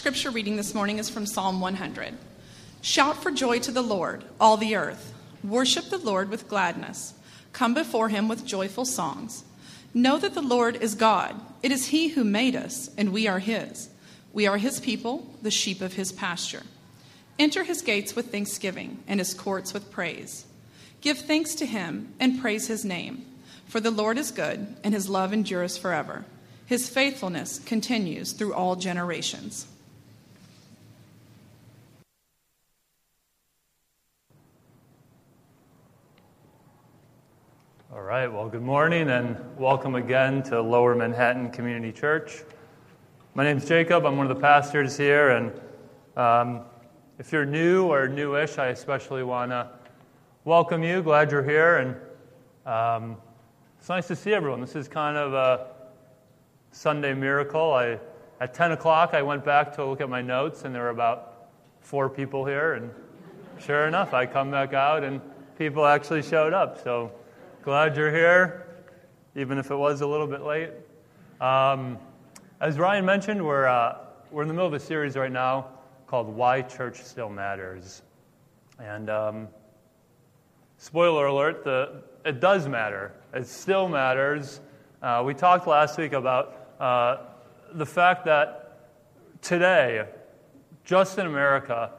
scripture reading this morning is from Psalm 100. Shout for joy to the Lord, all the earth. Worship the Lord with gladness. Come before him with joyful songs. Know that the Lord is God. It is he who made us, and we are his. We are his people, the sheep of his pasture. Enter his gates with thanksgiving and his courts with praise. Give thanks to him and praise his name. For the Lord is good, and his love endures forever. His faithfulness continues through all generations. All right, well, good morning and welcome again to Lower Manhattan Community Church. My name is Jacob. I'm one of the pastors here, and um, if you're new or newish, I especially want to welcome you. Glad you're here, and um, it's nice to see everyone. This is kind of a Sunday miracle. I, at 10 o'clock, I went back to look at my notes, and there were about four people here, and sure enough, I come back out, and people actually showed up. So glad you're here, even if it was a little bit late. Um, as Ryan mentioned, we're, uh, we're in the middle of a series right now called Why Church Still Matters. And um, spoiler alert, the, it does matter. It still matters. Uh, we talked last week about uh, the fact that today, just in America,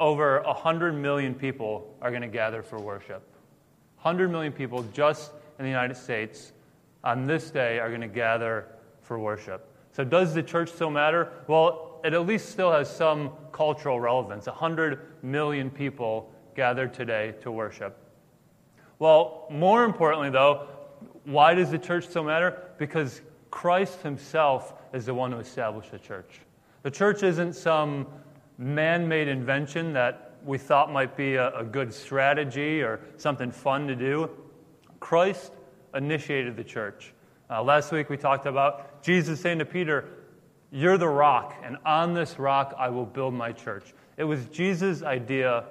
over 100 million people are going to gather for worship. 100 million people just in the United States on this day are going to gather for worship. So, does the church still matter? Well, it at least still has some cultural relevance. 100 million people gathered today to worship. Well, more importantly, though, why does the church still matter? Because Christ himself is the one who established the church. The church isn't some man made invention that we thought might be a, a good strategy or something fun to do. Christ initiated the church. Uh, last week we talked about Jesus saying to Peter, You're the rock, and on this rock I will build my church. It was Jesus' idea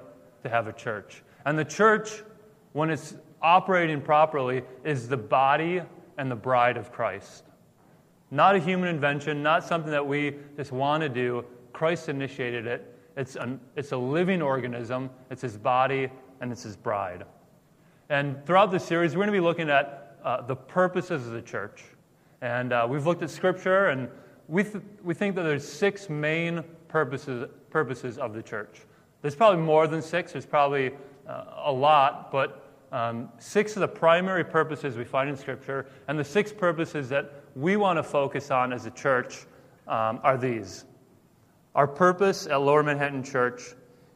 to have a church. And the church, when it's operating properly, is the body and the bride of Christ. Not a human invention, not something that we just want to do. Christ initiated it, it's, it's a living organism, it's his body, and it's his bride. And throughout this series, we're going to be looking at uh, the purposes of the church. And uh, we've looked at Scripture, and we, th- we think that there's six main purposes, purposes of the church. There's probably more than six, there's probably uh, a lot, but um, six of the primary purposes we find in Scripture, and the six purposes that we want to focus on as a church um, are these. Our purpose at Lower Manhattan Church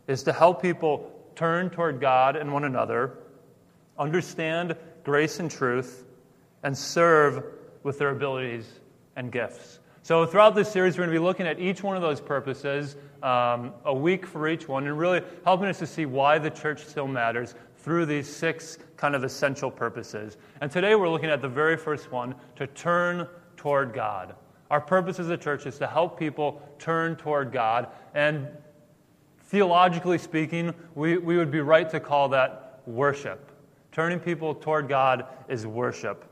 is to help people turn toward God and one another, understand grace and truth, and serve with their abilities and gifts. So, throughout this series, we're going to be looking at each one of those purposes, um, a week for each one, and really helping us to see why the church still matters through these six kind of essential purposes. And today we're looking at the very first one to turn toward God. Our purpose as a church is to help people turn toward God. And theologically speaking, we, we would be right to call that worship. Turning people toward God is worship.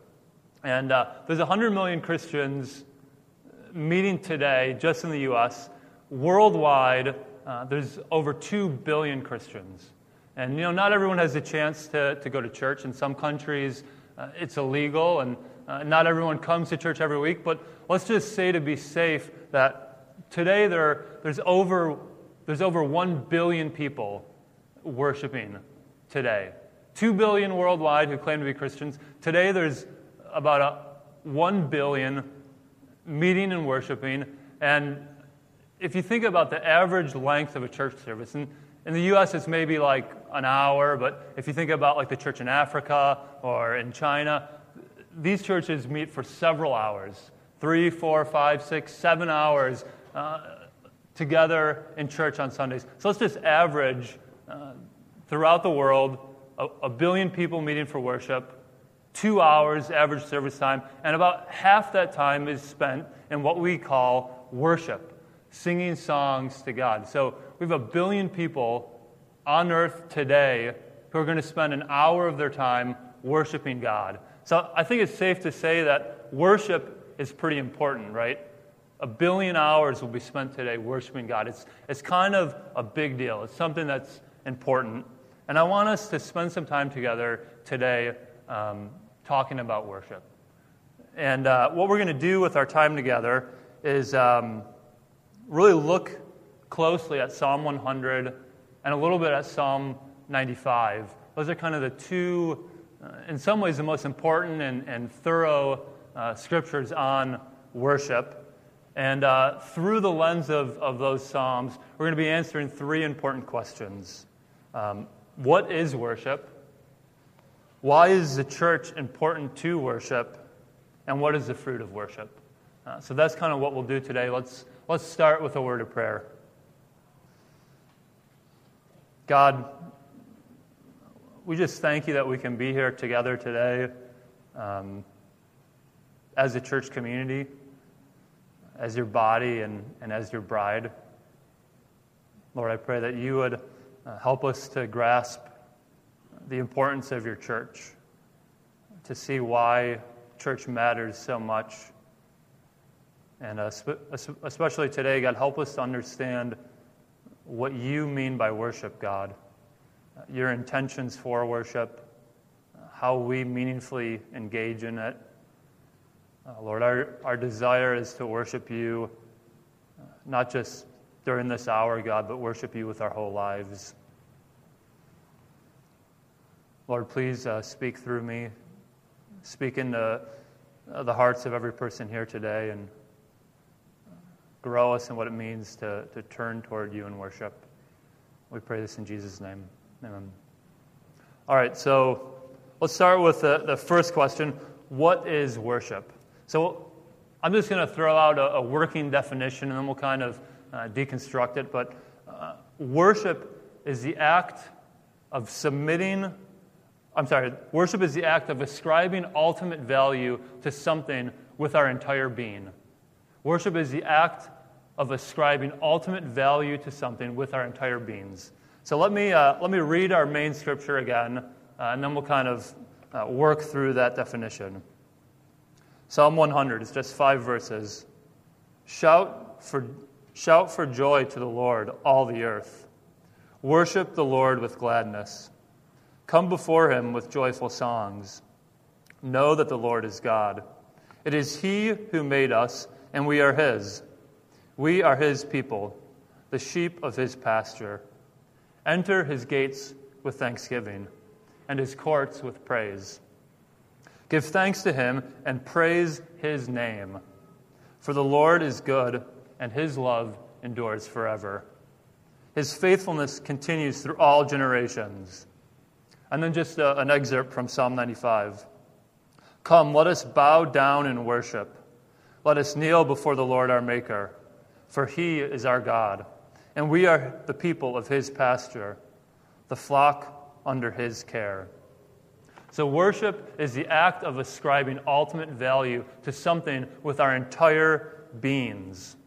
And uh, there's 100 million Christians meeting today just in the U.S. Worldwide, uh, there's over 2 billion Christians. And, you know, not everyone has a chance to, to go to church. In some countries, uh, it's illegal, and uh, not everyone comes to church every week. But let's just say to be safe that today there, there's, over, there's over 1 billion people worshiping today. 2 billion worldwide who claim to be Christians. Today there's about a 1 billion meeting and worshiping. And if you think about the average length of a church service, and in the US it's maybe like an hour, but if you think about like the church in Africa or in China, these churches meet for several hours three, four, five, six, seven hours uh, together in church on Sundays. So let's just average uh, throughout the world a, a billion people meeting for worship, two hours average service time, and about half that time is spent in what we call worship, singing songs to God. So we have a billion people on earth today who are going to spend an hour of their time worshiping God. So I think it's safe to say that worship is pretty important, right? a billion hours will be spent today worshiping God. It's, it's kind of a big deal, it's something that's important. And I want us to spend some time together today um, talking about worship. And uh, what we're going to do with our time together is um, really look closely at Psalm 100 and a little bit at Psalm 95. Those are kind of the two, uh, in some ways, the most important and, and thorough uh, scriptures on worship. And uh, through the lens of, of those Psalms, we're going to be answering three important questions um, What is worship? Why is the church important to worship? And what is the fruit of worship? Uh, so that's kind of what we'll do today. Let's, let's start with a word of prayer. God, we just thank you that we can be here together today um, as a church community, as your body, and, and as your bride. Lord, I pray that you would uh, help us to grasp the importance of your church, to see why church matters so much. And uh, especially today, God, help us to understand what you mean by worship, God, your intentions for worship, how we meaningfully engage in it. Uh, Lord, our, our desire is to worship you, uh, not just during this hour, God, but worship you with our whole lives. Lord, please uh, speak through me. Speak into uh, the hearts of every person here today and grow us in what it means to, to turn toward you in worship. We pray this in Jesus' name. Amen. All right, so let's start with the, the first question What is worship? So I'm just going to throw out a, a, working definition and then we'll kind of uh, deconstruct it. But uh, worship is the act of submitting I'm sorry, worship is the act of ascribing ultimate value to something with our entire being. Worship is the act of ascribing ultimate value to something with our entire beings. So let me, uh, let me read our main scripture again, uh, and then we'll kind of uh, work through that definition. Psalm 100, it's just five verses. Shout for, shout for joy to the Lord, all the earth. Worship the Lord with gladness. Come before him with joyful songs. Know that the Lord is God. It is he who made us, and we are his. We are his people, the sheep of his pasture. Enter his gates with thanksgiving, and his courts with praise. Give thanks to him and praise his name. For the Lord is good, and his love endures forever. His faithfulness continues through all generations. And then just uh, an excerpt from Psalm 95. Come, let us bow down and worship. Let us kneel before the Lord our Maker, for he is our God, and we are the people of his pasture, the flock under his care. So, worship is the act of ascribing ultimate value to something with our entire beings.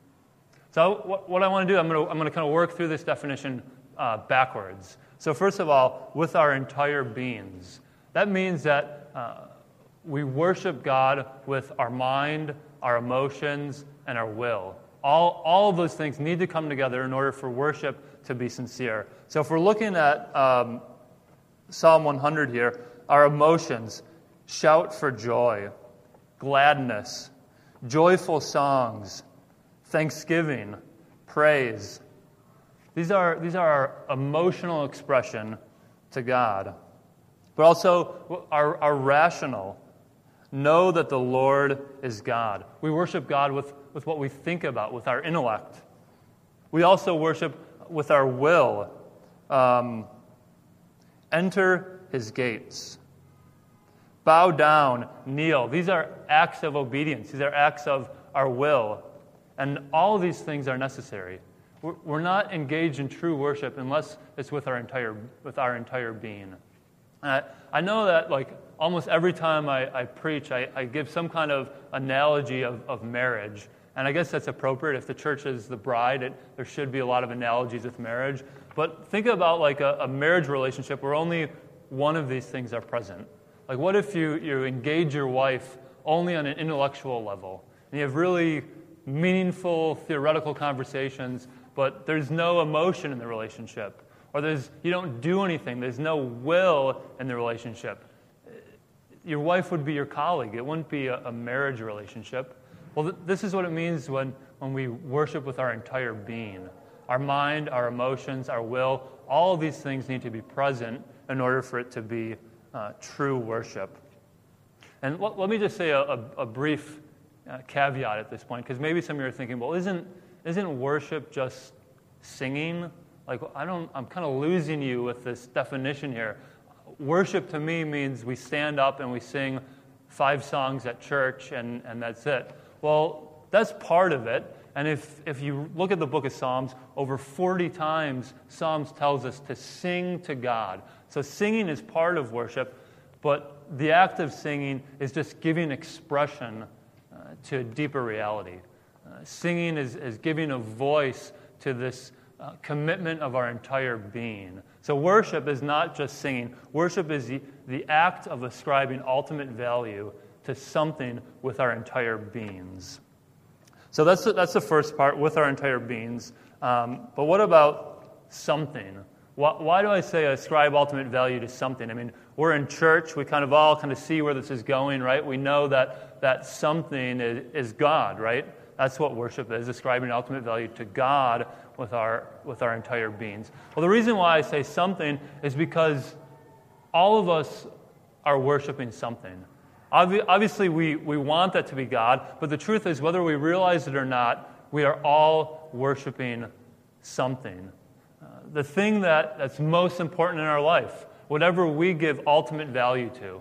So, what, I want to do, I'm going to, I'm going to kind of work through this definition uh, backwards. So, first of all, with our entire beings. That means that uh, we worship God with our mind, our emotions, and our will. All, all of those things need to come together in order for worship to be sincere. So, if we're looking at um, Psalm 100 here, our emotions shout for joy, gladness, joyful songs, thanksgiving, praise, these are, these are our emotional expression to God, but also our, our rational. Know that the Lord is God. We worship God with, with what we think about, with our intellect. We also worship with our will. Um, enter his gates. Bow down, kneel. These are acts of obedience, these are acts of our will. And all these things are necessary. We're not engaged in true worship unless it's with our entire, with our entire being. I, I know that, like, almost every time I, I preach, I, I, give some kind of analogy of, of marriage. And I guess that's appropriate. If the church is the bride, it, there should be a lot of analogies with marriage. But think about like a, a marriage relationship where only one of these things are present. Like, what if you, you engage your wife only on an intellectual level? And you have really meaningful theoretical conversations, but there's no emotion in the relationship. Or there's, you don't do anything, there's no will in the relationship. Your wife would be your colleague, it wouldn't be a, a marriage relationship. Well, th- this is what it means when, when we worship with our entire being. Our mind, our emotions, our will, all these things need to be present in order for it to be uh, true worship. And l- let me just say a, a, a brief uh, caveat at this point, because maybe some of you are thinking, well, isn't, isn't worship just singing? Like, I don't, I'm kind of losing you with this definition here. Worship to me means we stand up and we sing five songs at church and, and that's it. Well, that's part of it. And if, if you look at the book of Psalms, over 40 times, Psalms tells us to sing to God. So singing is part of worship, but the act of singing is just giving expression uh, to a deeper reality. Uh, singing is, is giving a voice to this uh, commitment of our entire being. So worship is not just singing, worship is the, the act of ascribing ultimate value to something with our entire beings. So that's the, that's the first part, with our entire beings. Um, but what about something? Why, why, do I say ascribe ultimate value to something? I mean, we're in church. We kind of all kind of see where this is going, right? We know that, that something is, is God, right? That's what worship is, ascribing ultimate value to God with our, with our entire beings. Well, the reason why I say something is because all of us are worshiping something. Obviously, we, we want that to be God, but the truth is, whether we realize it or not, we are all worshiping something. Uh, the thing that, that's most important in our life, whatever we give ultimate value to,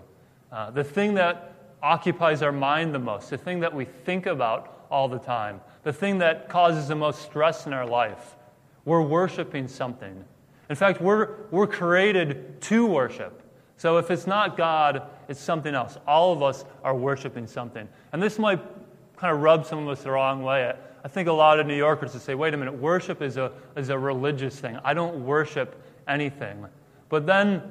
uh, the thing that occupies our mind the most, the thing that we think about all the time, the thing that causes the most stress in our life, we're worshiping something. In fact, we're, we're created to worship. So if it's not God, it's something else. All of us are worshiping something. And this might kind of rub some of us the wrong way. I think a lot of New Yorkers would say, wait a minute, worship is a, is a religious thing. I don't worship anything. But then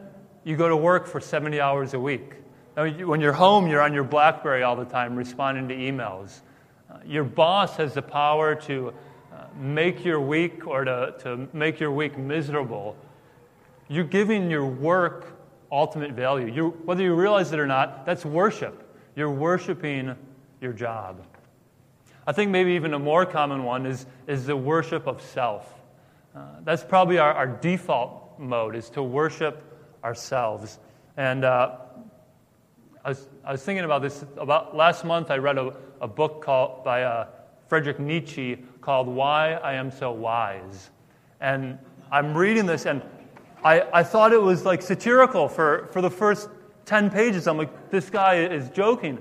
you go to work for 70 hours a week. Now, When you're home, you're on your Blackberry all the time responding to emails. Your boss has the power to uh, make your week or to, to make your week miserable. You're giving your work ultimate value. you whether you realize it or not, that's worship. You're worshiping your job. I think maybe even a more common one is, is the worship of self. Uh, that's probably our, our, default mode, is to worship ourselves. And uh, I, was, I was thinking about this. About last month, I read a, a book called, by uh, Friedrich Nietzsche called Why I Am So Wise. And I'm reading this, and I, I thought it was like satirical for, for the first 10 pages. I'm like, this guy is joking.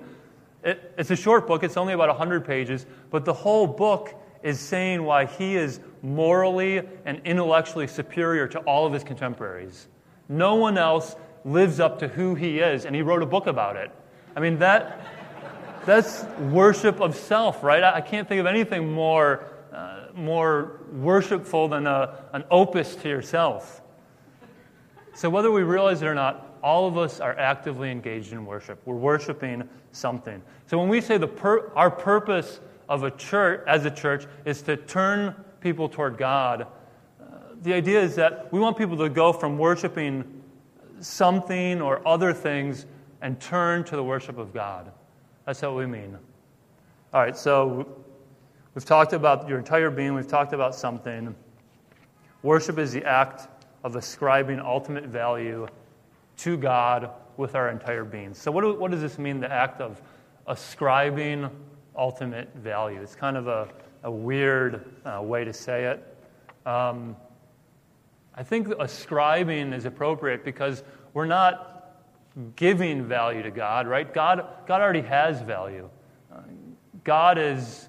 It, it's a short book, it's only about 100 pages, but the whole book is saying why he is morally and intellectually superior to all of his contemporaries. No one else lives up to who he is, and he wrote a book about it. I mean, that, that's worship of self, right? I, I can't think of anything more, uh, more worshipful than a, an opus to yourself. So, whether we realize it or not, all of us are actively engaged in worship. We're worshiping something. So, when we say the pur- our purpose of a church, as a church, is to turn people toward God, uh, the idea is that we want people to go from worshiping something or other things and turn to the worship of God. That's what we mean. All right, so we've talked about your entire being, we've talked about something. Worship is the act of ascribing ultimate value to God with our entire being. So, what, do, what does this mean, the act of ascribing ultimate value? It's kind of a, a weird uh, way to say it. Um, I think ascribing is appropriate because we're not giving value to God, right? God, God already has value. God is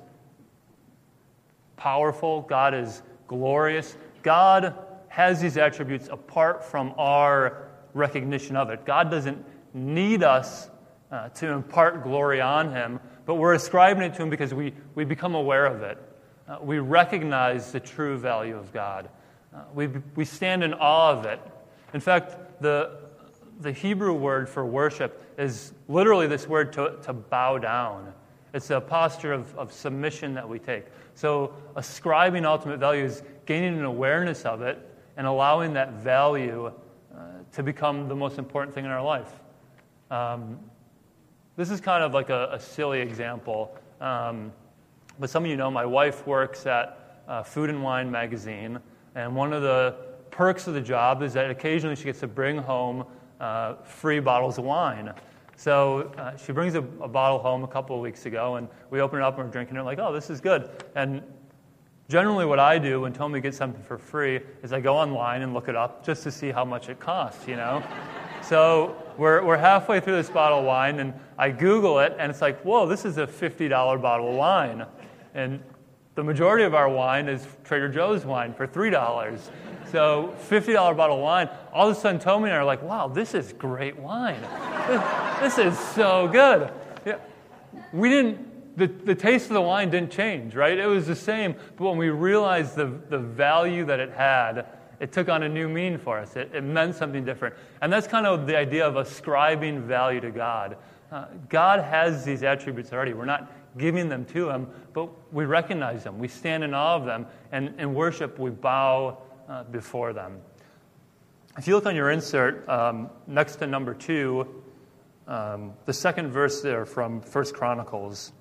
powerful, God is glorious. God has these attributes apart from our recognition of it. God doesn't need us uh, to impart glory on Him, but we're ascribing it to Him because we, we become aware of it. Uh, we recognize the true value of God. Uh, we, we stand in awe of it. In fact, the, the Hebrew word for worship is literally this word to, to bow down. It's a posture of, of submission that we take. So, ascribing ultimate value is gaining an awareness of it and allowing that value uh, to become the most important thing in our life. Um, this is kind of like a, a silly example, um, but some of you know my wife works at uh, Food and Wine magazine, and one of the perks of the job is that occasionally she gets to bring home uh, free bottles of wine. So uh, she brings a, a, bottle home a couple of weeks ago, and we open it up and we're drinking it. Like, oh, this is good. And generally, what I do when Tommy gets something for free is I go online and look it up just to see how much it costs. You know. so we're we're halfway through this bottle of wine, and I Google it, and it's like, whoa, this is a fifty dollar bottle of wine, and the majority of our wine is Trader Joe's wine for three dollars. So $50 bottle of wine. All of a sudden, Tommy and I are like, wow, this is great wine. this, is so good. Yeah. We didn't, the, the taste of the wine didn't change, right? It was the same. But when we realized the, the value that it had, it took on a new meaning for us. It, it meant something different. And that's kind of the idea of ascribing value to God. Uh, God has these attributes already. We're not giving them to Him, but we recognize them. We stand in awe of them. And in worship, we bow uh, before them. If you look on your insert, um, next to number two, um, the second verse there from First Chronicles,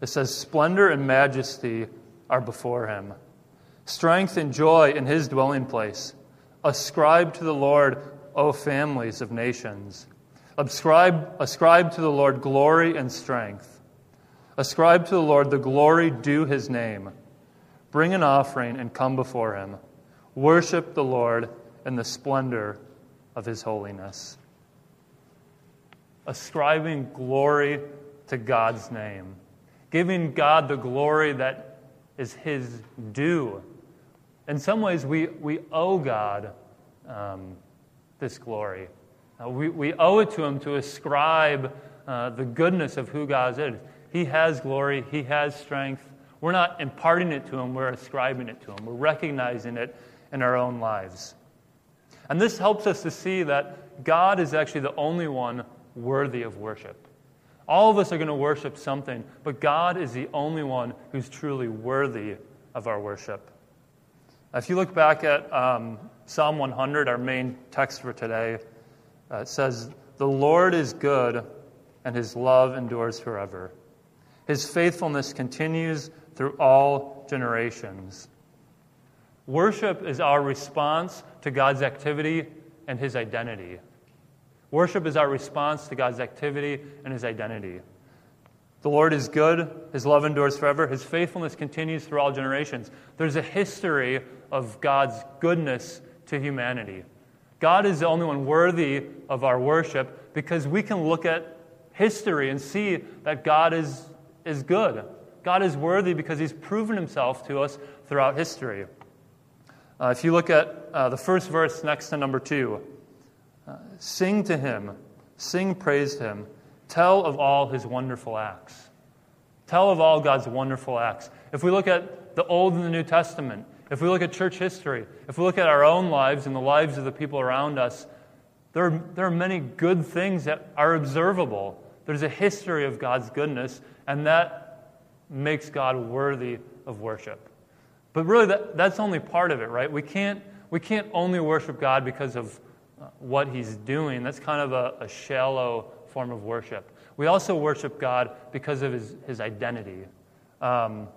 it says, Splendor and majesty are before him, strength and joy in his dwelling place. Ascribe to the Lord, O families of nations. Ascribe, ascribe to the Lord glory and strength. Ascribe to the Lord the glory due his name. Bring an offering and come before him. Worship the Lord in the splendor of his holiness. Ascribing glory to God's name, giving God the glory that is his due. In some ways, we, we owe God um, this glory. Uh, we, we owe it to him to ascribe uh, the goodness of who God is. He has glory, he has strength. We're not imparting it to him, we're ascribing it to him. We're recognizing it in our own lives. And this helps us to see that God is actually the only one worthy of worship. All of us are going to worship something, but God is the only one who's truly worthy of our worship. If you look back at um, Psalm 100, our main text for today, uh, it says, The Lord is good, and his love endures forever. His faithfulness continues through all generations. Worship is our response to God's activity and his identity. Worship is our response to God's activity and his identity. The Lord is good, his love endures forever, his faithfulness continues through all generations. There's a history of God's goodness to humanity. God is the only one worthy of our worship because we can look at history and see that God is, is good. God is worthy because he's proven himself to us throughout history. Uh, if you look at uh, the first verse next to number two, sing to him, sing praise to him, tell of all his wonderful acts. Tell of all God's wonderful acts. If we look at the Old and the New Testament, if we look at church history, if we look at our own lives and the lives of the people around us, there are, there are many good things that are observable. There's a history of God's goodness, and that makes God worthy of worship. But really, that, that's only part of it, right? We can't, we can't only worship God because of what He's doing. That's kind of a, a shallow form of worship. We also worship God because of His, his identity. Um,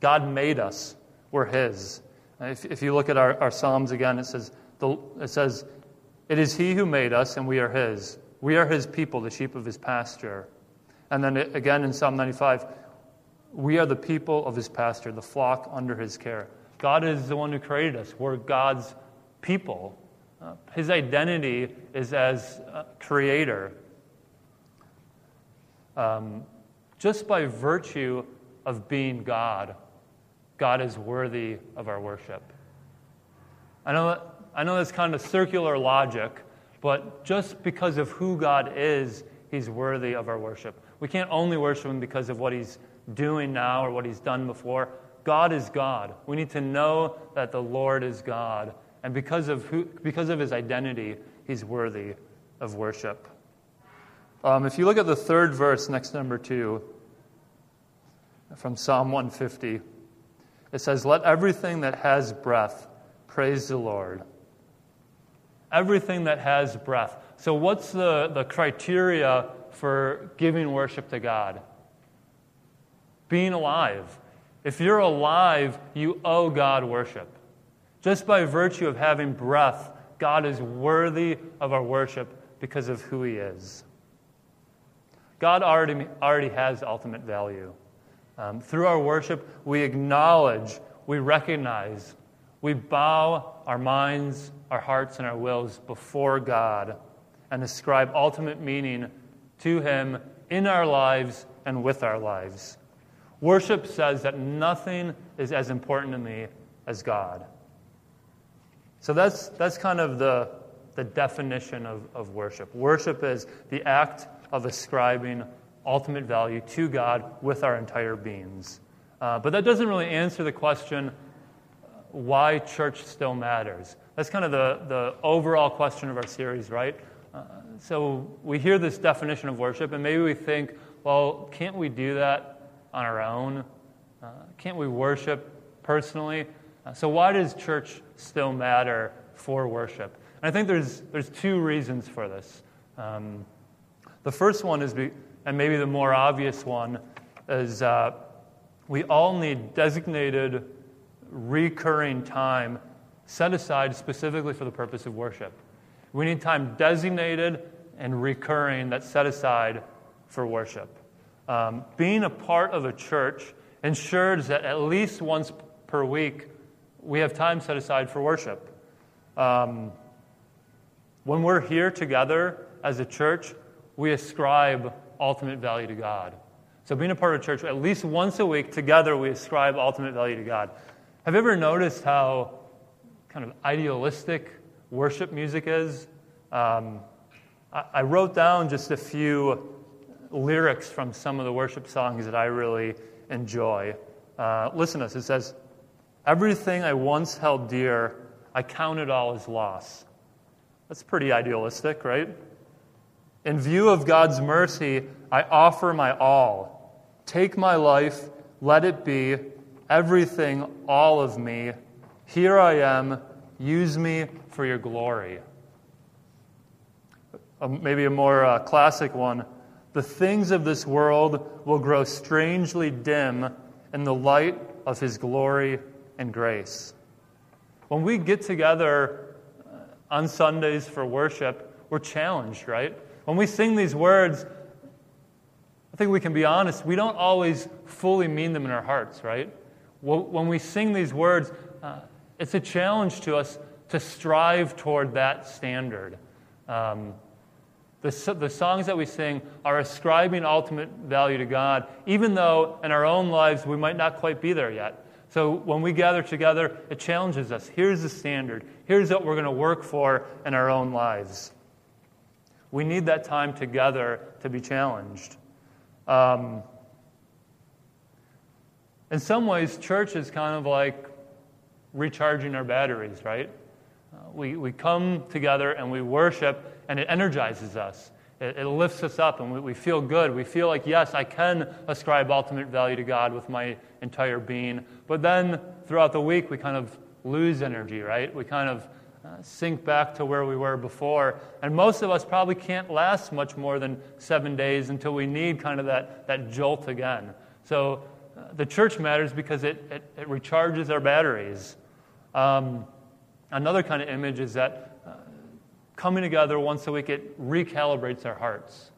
God made us, we're His. If, if you look at our, our Psalms again, it says, the, it says, It is He who made us, and we are His. We are His people, the sheep of His pasture. And then again in Psalm 95, we are the people of his pasture, the flock under his care. God is the one who created us. We're God's people. Uh, his identity is as creator. Um, just by virtue of being God, God is worthy of our worship. I know, I know that's kind of circular logic, but just because of who God is, He's worthy of our worship. We can't only worship Him because of what He's doing now or what he's done before. God is God. We need to know that the Lord is God. And because of, who, because of his identity, he's worthy of worship. Um, if you look at the third verse next number two, from Psalm 150. It says, Let everything that has breath praise the Lord. Everything that has breath. So, what's the, the criteria for giving worship to God? Being alive. If you're alive, you owe God worship. Just by virtue of having breath, God is worthy of our worship because of who He is. God already, already has ultimate value. Um, through our worship, we acknowledge, we recognize, we bow our minds, our hearts, and our wills before God and ascribe ultimate meaning to Him in our lives and with our lives. Worship says that nothing is as important to me as God. So that's, that's kind of the, the definition of, of worship. Worship is the act of ascribing ultimate value to God with our entire beings. Uh, but that doesn't really answer the question why church still matters. That's kind of the, the overall question of our series, right? Uh, so we hear this definition of worship, and maybe we think, well, can't we do that on our own? Uh, can't we worship personally? Uh, so why does church still matter for worship? And I think there's, there's two reasons for this. Um, the first one is, be, and maybe the more obvious one, is uh, we all need designated, recurring time set aside specifically for the purpose of worship. We need time designated and recurring that's set aside for worship. Um, being a part of a church ensures that at least once per week we have time set aside for worship. Um, when we're here together as a church, we ascribe ultimate value to God. So, being a part of a church, at least once a week together, we ascribe ultimate value to God. Have you ever noticed how kind of idealistic worship music is? Um, I, I wrote down just a few lyrics from some of the worship songs that I really enjoy. Uh, listen to this. It says, Everything I once held dear, I counted all as loss. That's pretty idealistic, right? In view of God's mercy, I offer my all. Take my life, let it be everything, all of me. Here I am, use me for your glory. Maybe a more uh, classic one. The things of this world will grow strangely dim in the light of his glory and grace. When we get together uh, on Sundays for worship, we're challenged, right? When we sing these words, I think we can be honest, we don't always fully mean them in our hearts, right? When we sing these words, uh, it's a challenge to us to strive toward that standard. Um, the, the songs that we sing are ascribing ultimate value to God, even though in our own lives we might not quite be there yet. So when we gather together, it challenges us. Here's the standard. Here's what we're going to work for in our own lives. We need that time together to be challenged. Um, in some ways, church is kind of like recharging our batteries, right? Uh, we, we come together and we worship, and it energizes us. It, it lifts us up, and we, we feel good. We feel like, yes, I can ascribe ultimate value to God with my entire being. But then throughout the week, we kind of lose energy, right? We kind of uh, sink back to where we were before. And most of us probably can't last much more than seven days until we need kind of that, that jolt again. So uh, the church matters because it, it, it recharges our batteries. Um, another kind of image is that coming together once a week, it recalibrates our hearts.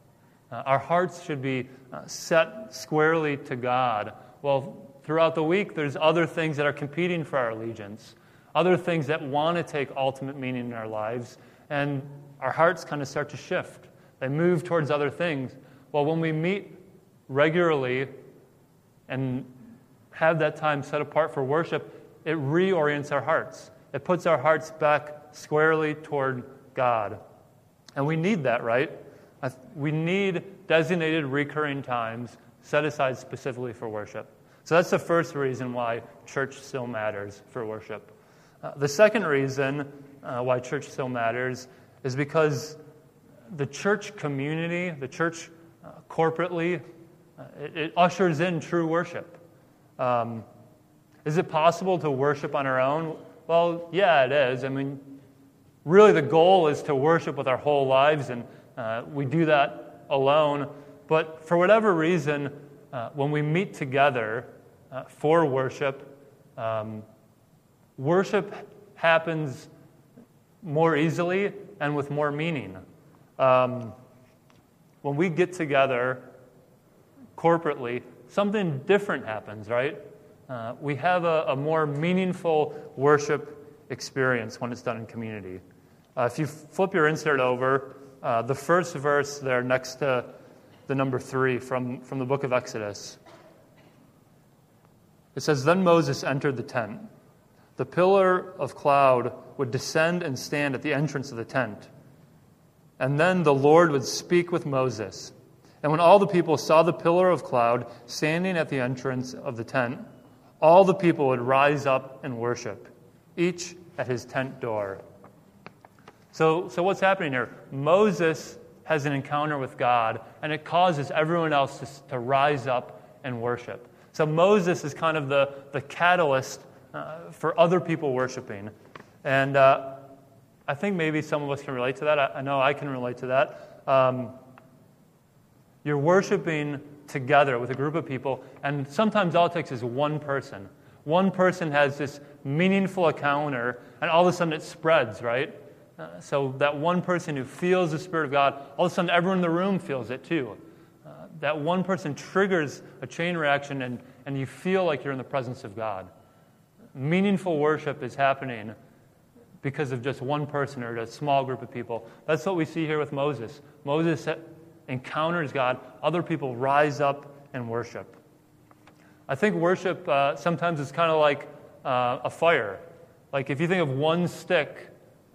Uh, our hearts should be uh, set squarely to God. Well, throughout the week, there's other things that are competing for our allegiance, other things that want to take ultimate meaning in our lives, and our hearts kind of start to shift. They move towards other things. Well, when we meet regularly and have that time set apart for worship, it reorients our hearts. It puts our hearts back squarely toward God. And we need that, right? We need designated recurring times set aside specifically for worship. So that's the first reason why church still matters for worship. Uh, the second reason uh, why church still matters is because the church community, the church uh, corporately, uh, it, it, ushers in true worship. Um, is it possible to worship on our own? Well, yeah, it is. I mean, really, the goal is to worship with our whole lives, and uh, we do that alone. But for whatever reason, uh, when we meet together uh, for worship, um, worship happens more easily and with more meaning. Um, when we get together corporately, something different happens, right? Uh, we have a, a, more meaningful worship experience when it's done in community. Uh, if you flip your insert over, uh, the first verse there next to the number three from, from the book of Exodus, it says, Then Moses entered the tent. The pillar of cloud would descend and stand at the entrance of the tent. And then the Lord would speak with Moses. And when all the people saw the pillar of cloud standing at the entrance of the tent, all the people would rise up and worship, each at his tent door. So, so what's happening here? Moses has an encounter with God, and it causes everyone else to, to rise up and worship. So Moses is kind of the, the catalyst uh, for other people worshiping. And uh, I think maybe some of us can relate to that. I, I know I can relate to that. Um, you're worshiping together with a group of people, and sometimes all it takes is one person. One person has this meaningful encounter, and all of a sudden it spreads, right? Uh, so that one person who feels the Spirit of God, all of a sudden everyone in the room feels it too. Uh, that one person triggers a chain reaction, and, and you feel like you're in the presence of God. Meaningful worship is happening because of just one person or a small group of people. That's what we see here with Moses. Moses encounters God, other people rise up and worship. I think worship uh, sometimes is kind of like uh, a fire. Like if you think of one stick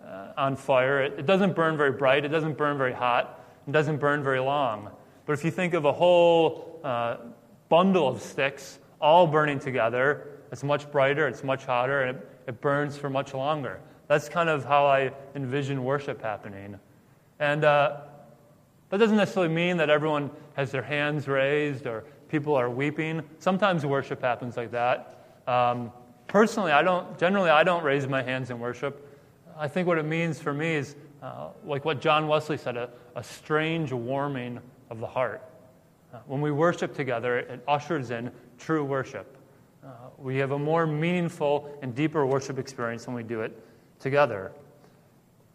uh, on fire, it, it, doesn't burn very bright, it doesn't burn very hot, it doesn't burn very long. But if you think of a whole uh, bundle of sticks all burning together, it's much brighter, it's much hotter, and it, it burns for much longer. That's kind of how I envision worship happening. And uh, that doesn't necessarily mean that everyone has their hands raised or people are weeping. Sometimes worship happens like that. Um, personally, I don't, generally, I don't raise my hands in worship. I think what it means for me is uh, like what John Wesley said a, a strange warming of the heart. Uh, when we worship together, it ushers in true worship. Uh, we have a more meaningful and deeper worship experience when we do it together.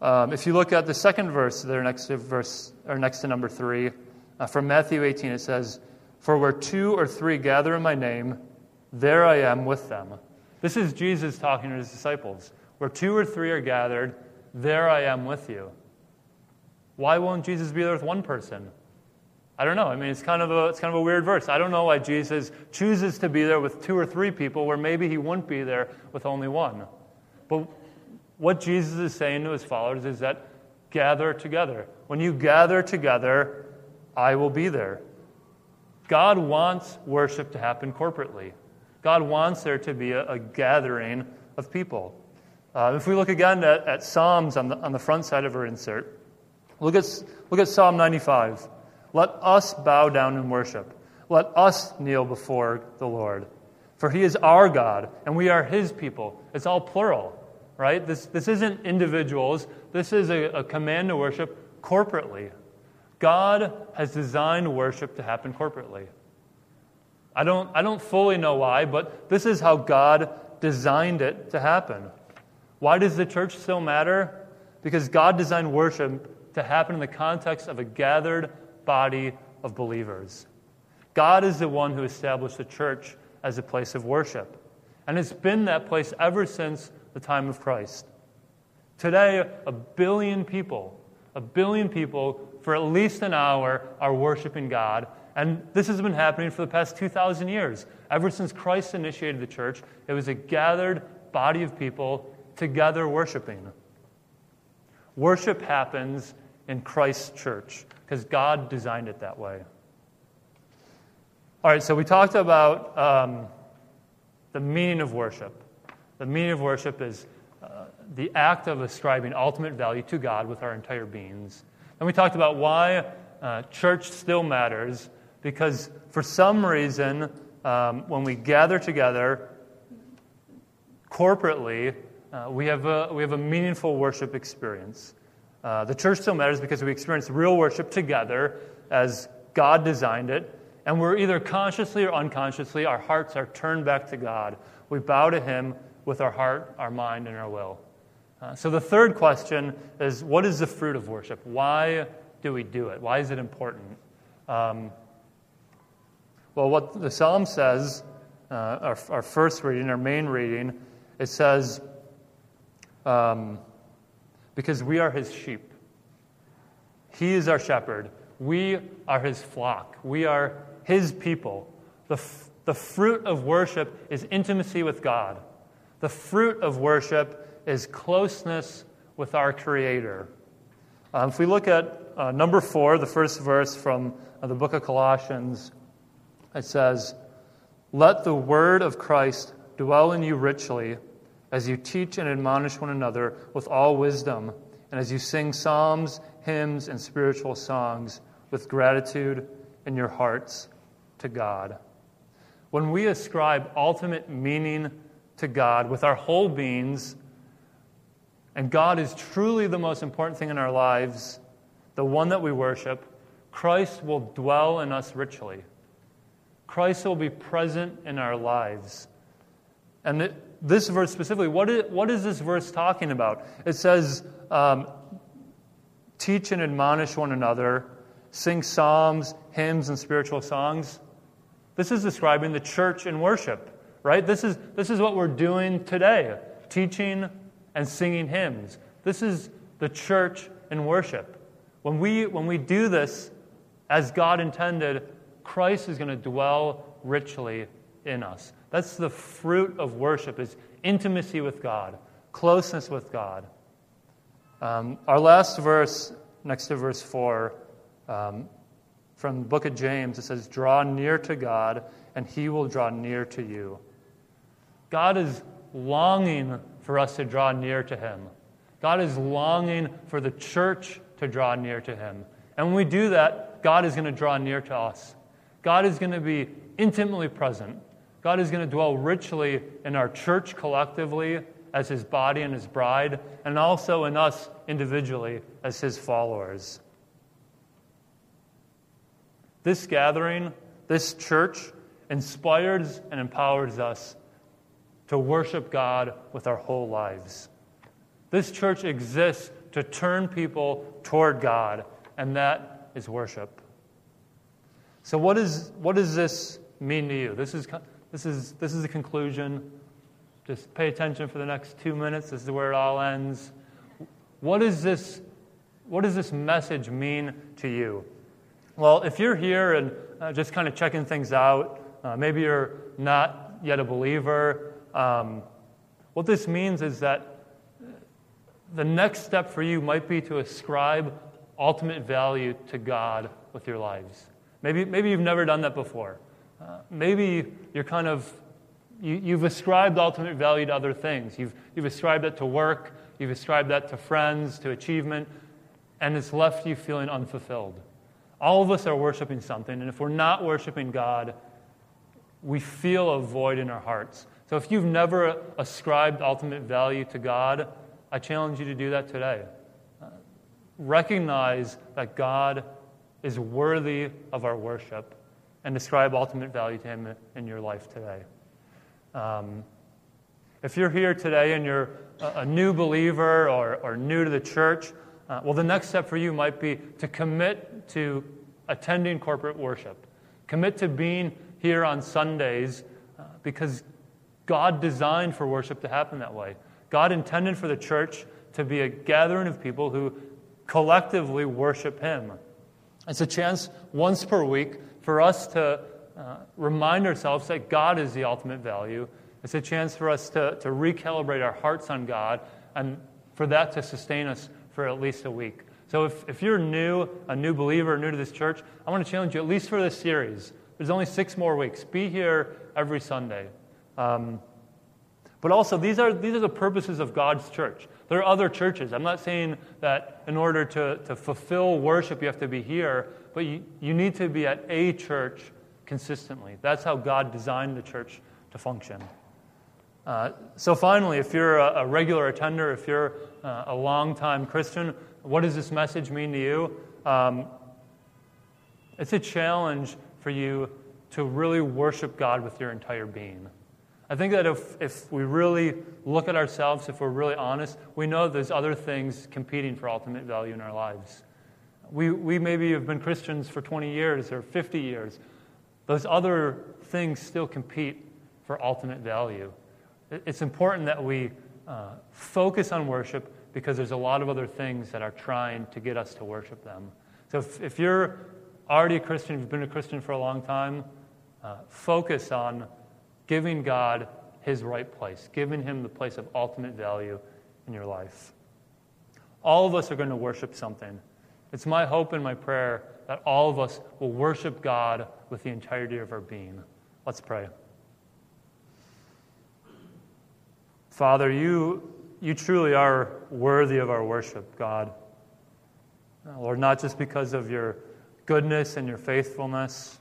Um, if you look at the second verse there next to verse or next to number three, uh, from Matthew 18, it says, "For where two or three gather in my name, there I am with them." This is Jesus talking to his disciples. Where two or three are gathered, there I am with you. Why won't Jesus be there with one person? I don't know. I mean, it's kind of a it's kind of a weird verse. I don't know why Jesus chooses to be there with two or three people, where maybe he wouldn't be there with only one. But what Jesus is saying to his followers is that gather together. When you gather together, I will be there. God wants worship to happen corporately. God wants there to be a, a gathering of people. Uh, if we look again at, at Psalms on the, on the front side of our insert, look at, look at Psalm 95. Let us bow down and worship. Let us kneel before the Lord. For he is our God, and we are his people. It's all plural right? This, this isn't individuals, this is a, a command to worship corporately. God has designed worship to happen corporately. I don't, I don't fully know why, but this is how God designed it to happen. Why does the church still matter? Because God designed worship to happen in the context of a gathered body of believers. God is the one who established the church as a place of worship. And it's been that place ever since the time of Christ. Today, a billion people, a billion people for at least an hour are worshiping God. And this has been happening for the past 2,000 years. Ever since Christ initiated the church, it was a gathered body of people together worshiping. Worship happens in Christ's church because God designed it that way. All right, so we talked about um, the meaning of worship. The meaning of worship is uh, the act of ascribing ultimate value to God with our entire beings. And we talked about why uh, church still matters, because for some reason, um, when we gather together corporately, uh, we, have a, we have a meaningful worship experience. Uh, the church still matters because we experience real worship together as God designed it, and we're either consciously or unconsciously, our hearts are turned back to God. We bow to Him with our heart, our mind, and our will. Uh, so the third question is what is the fruit of worship? Why do we do it? Why is it important? Um, well, what the psalm says, uh, our, our, first reading, our main reading, it says, um, because we are his sheep. He is our shepherd. We are his flock. We are his people. The, f- the fruit of worship is intimacy with God. The fruit of worship is closeness with our Creator. Um, if we look at uh, number four, the first verse from uh, the book of Colossians, it says, Let the word of Christ dwell in you richly as you teach and admonish one another with all wisdom, and as you sing psalms, hymns, and spiritual songs with gratitude in your hearts to God. When we ascribe ultimate meaning to God with our whole beings, and God is truly the most important thing in our lives, the one that we worship, Christ will dwell in us richly. Christ will be present in our lives. And this verse specifically, what is, what is this verse talking about? It says, um, teach and admonish one another, sing psalms, hymns, and spiritual songs. This is describing the church in worship, right? This is, this is what we're doing today teaching and singing hymns. This is the church in worship. When we, when we do this as God intended, Christ is going to dwell richly in us. That's the fruit of worship is intimacy with God, closeness with God. Um, our last verse, next to verse 4, um, from the book of James, it says, Draw near to God, and he will draw near to you. God is longing for us to draw near to him. God is longing for the church to draw near to him. And when we do that, God is going to draw near to us. God is going to be intimately present. God is going to dwell richly in our church collectively as his body and his bride, and also in us individually as his followers. This gathering, this church, inspires and empowers us to worship God with our whole lives. This church exists to turn people toward God, and that is worship. So, what, is, what does this mean to you? This is, this, is, this is the conclusion. Just pay attention for the next two minutes. This is where it all ends. What, is this, what does this message mean to you? Well, if you're here and uh, just kind of checking things out, uh, maybe you're not yet a believer, um, what this means is that the next step for you might be to ascribe ultimate value to God with your lives. Maybe, maybe you've never done that before. Uh, maybe you're kind of, you, have ascribed ultimate value to other things. You've, you've ascribed that to work, you've ascribed that to friends, to achievement, and it's left you feeling unfulfilled. All of us are worshiping something, and if we're not worshiping God, we feel a void in our hearts. So if you've never ascribed ultimate value to God, I challenge you to do that today. Recognize that God is worthy of our worship and ascribe ultimate value to Him in your life today. Um, if you're here today and you're a, a new believer or, or new to the church, uh, well, the next step for you might be to commit to attending corporate worship. Commit to being here on Sundays uh, because God designed for worship to happen that way. God intended for the church to be a gathering of people who collectively worship Him. It's a chance once per week for us to uh, remind ourselves that God is the ultimate value. It's a chance for us to, to recalibrate our hearts on God and for that to sustain us for at least a week. So if, if you're new, a new believer, new to this church, I want to challenge you, at least for this series. There's only six more weeks. Be here every Sunday. Um, but also, these are, these are the purposes of God's church. There are other churches. I'm not saying that in order to, to fulfill worship, you have to be here, but you, you need to be at a church consistently. That's how God designed the church to function. Uh, so, finally, if you're a, a regular attender, if you're uh, a long-time Christian, what does this message mean to you? Um, it's a challenge for you to really worship God with your entire being. I think that if, if we really look at ourselves, if we're really honest, we know there's other things competing for ultimate value in our lives. We, we maybe have been Christians for 20 years or 50 years. Those other things still compete for ultimate value. It's important that we uh, focus on worship because there's a lot of other things that are trying to get us to worship them. So if, if you're already a Christian, you've been a Christian for a long time, uh, focus on giving God his right place, giving him the place of ultimate value in your life. All of us are going to worship something. It's my hope and my prayer that all of us will worship God with the entirety of our being. Let's pray. Father, you, you truly are worthy of our worship, God. Lord, not just because of your goodness and your faithfulness.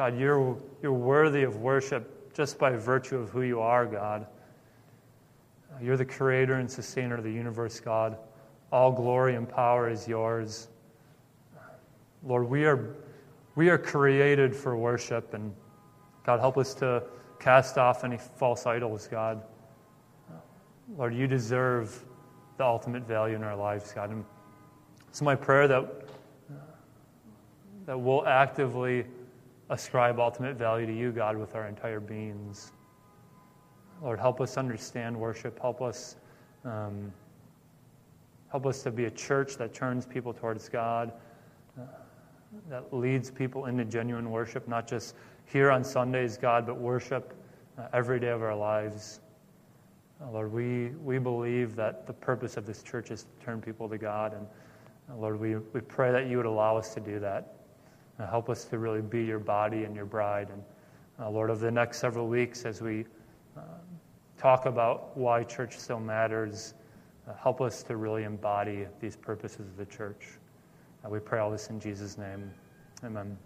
God, you're, you're worthy of worship just by virtue of who you are, God. You're the creator and sustainer of the universe, God. All glory and power is yours. Lord, we are, we are created for worship, and God, help us to cast off any false idols, God. Lord, you deserve the ultimate value in our lives, God. And it's my prayer that that we'll actively ascribe ultimate value to you, God, with our entire beings. Lord, help us understand worship. Help us, um, help us to be a church that turns people towards God, uh, that leads people into genuine worship, not just here on Sundays, God, but worship uh, every day of our lives. Uh, Lord, we, we believe that the purpose of this church is to turn people to God. And uh, Lord, we, we pray that you would allow us to do that. Help us to really be your body and your bride. And uh, Lord, over the next several weeks, as we uh, talk about why church still matters, uh, help us to really embody these purposes of the church. Uh, we pray all this in Jesus' name. Amen.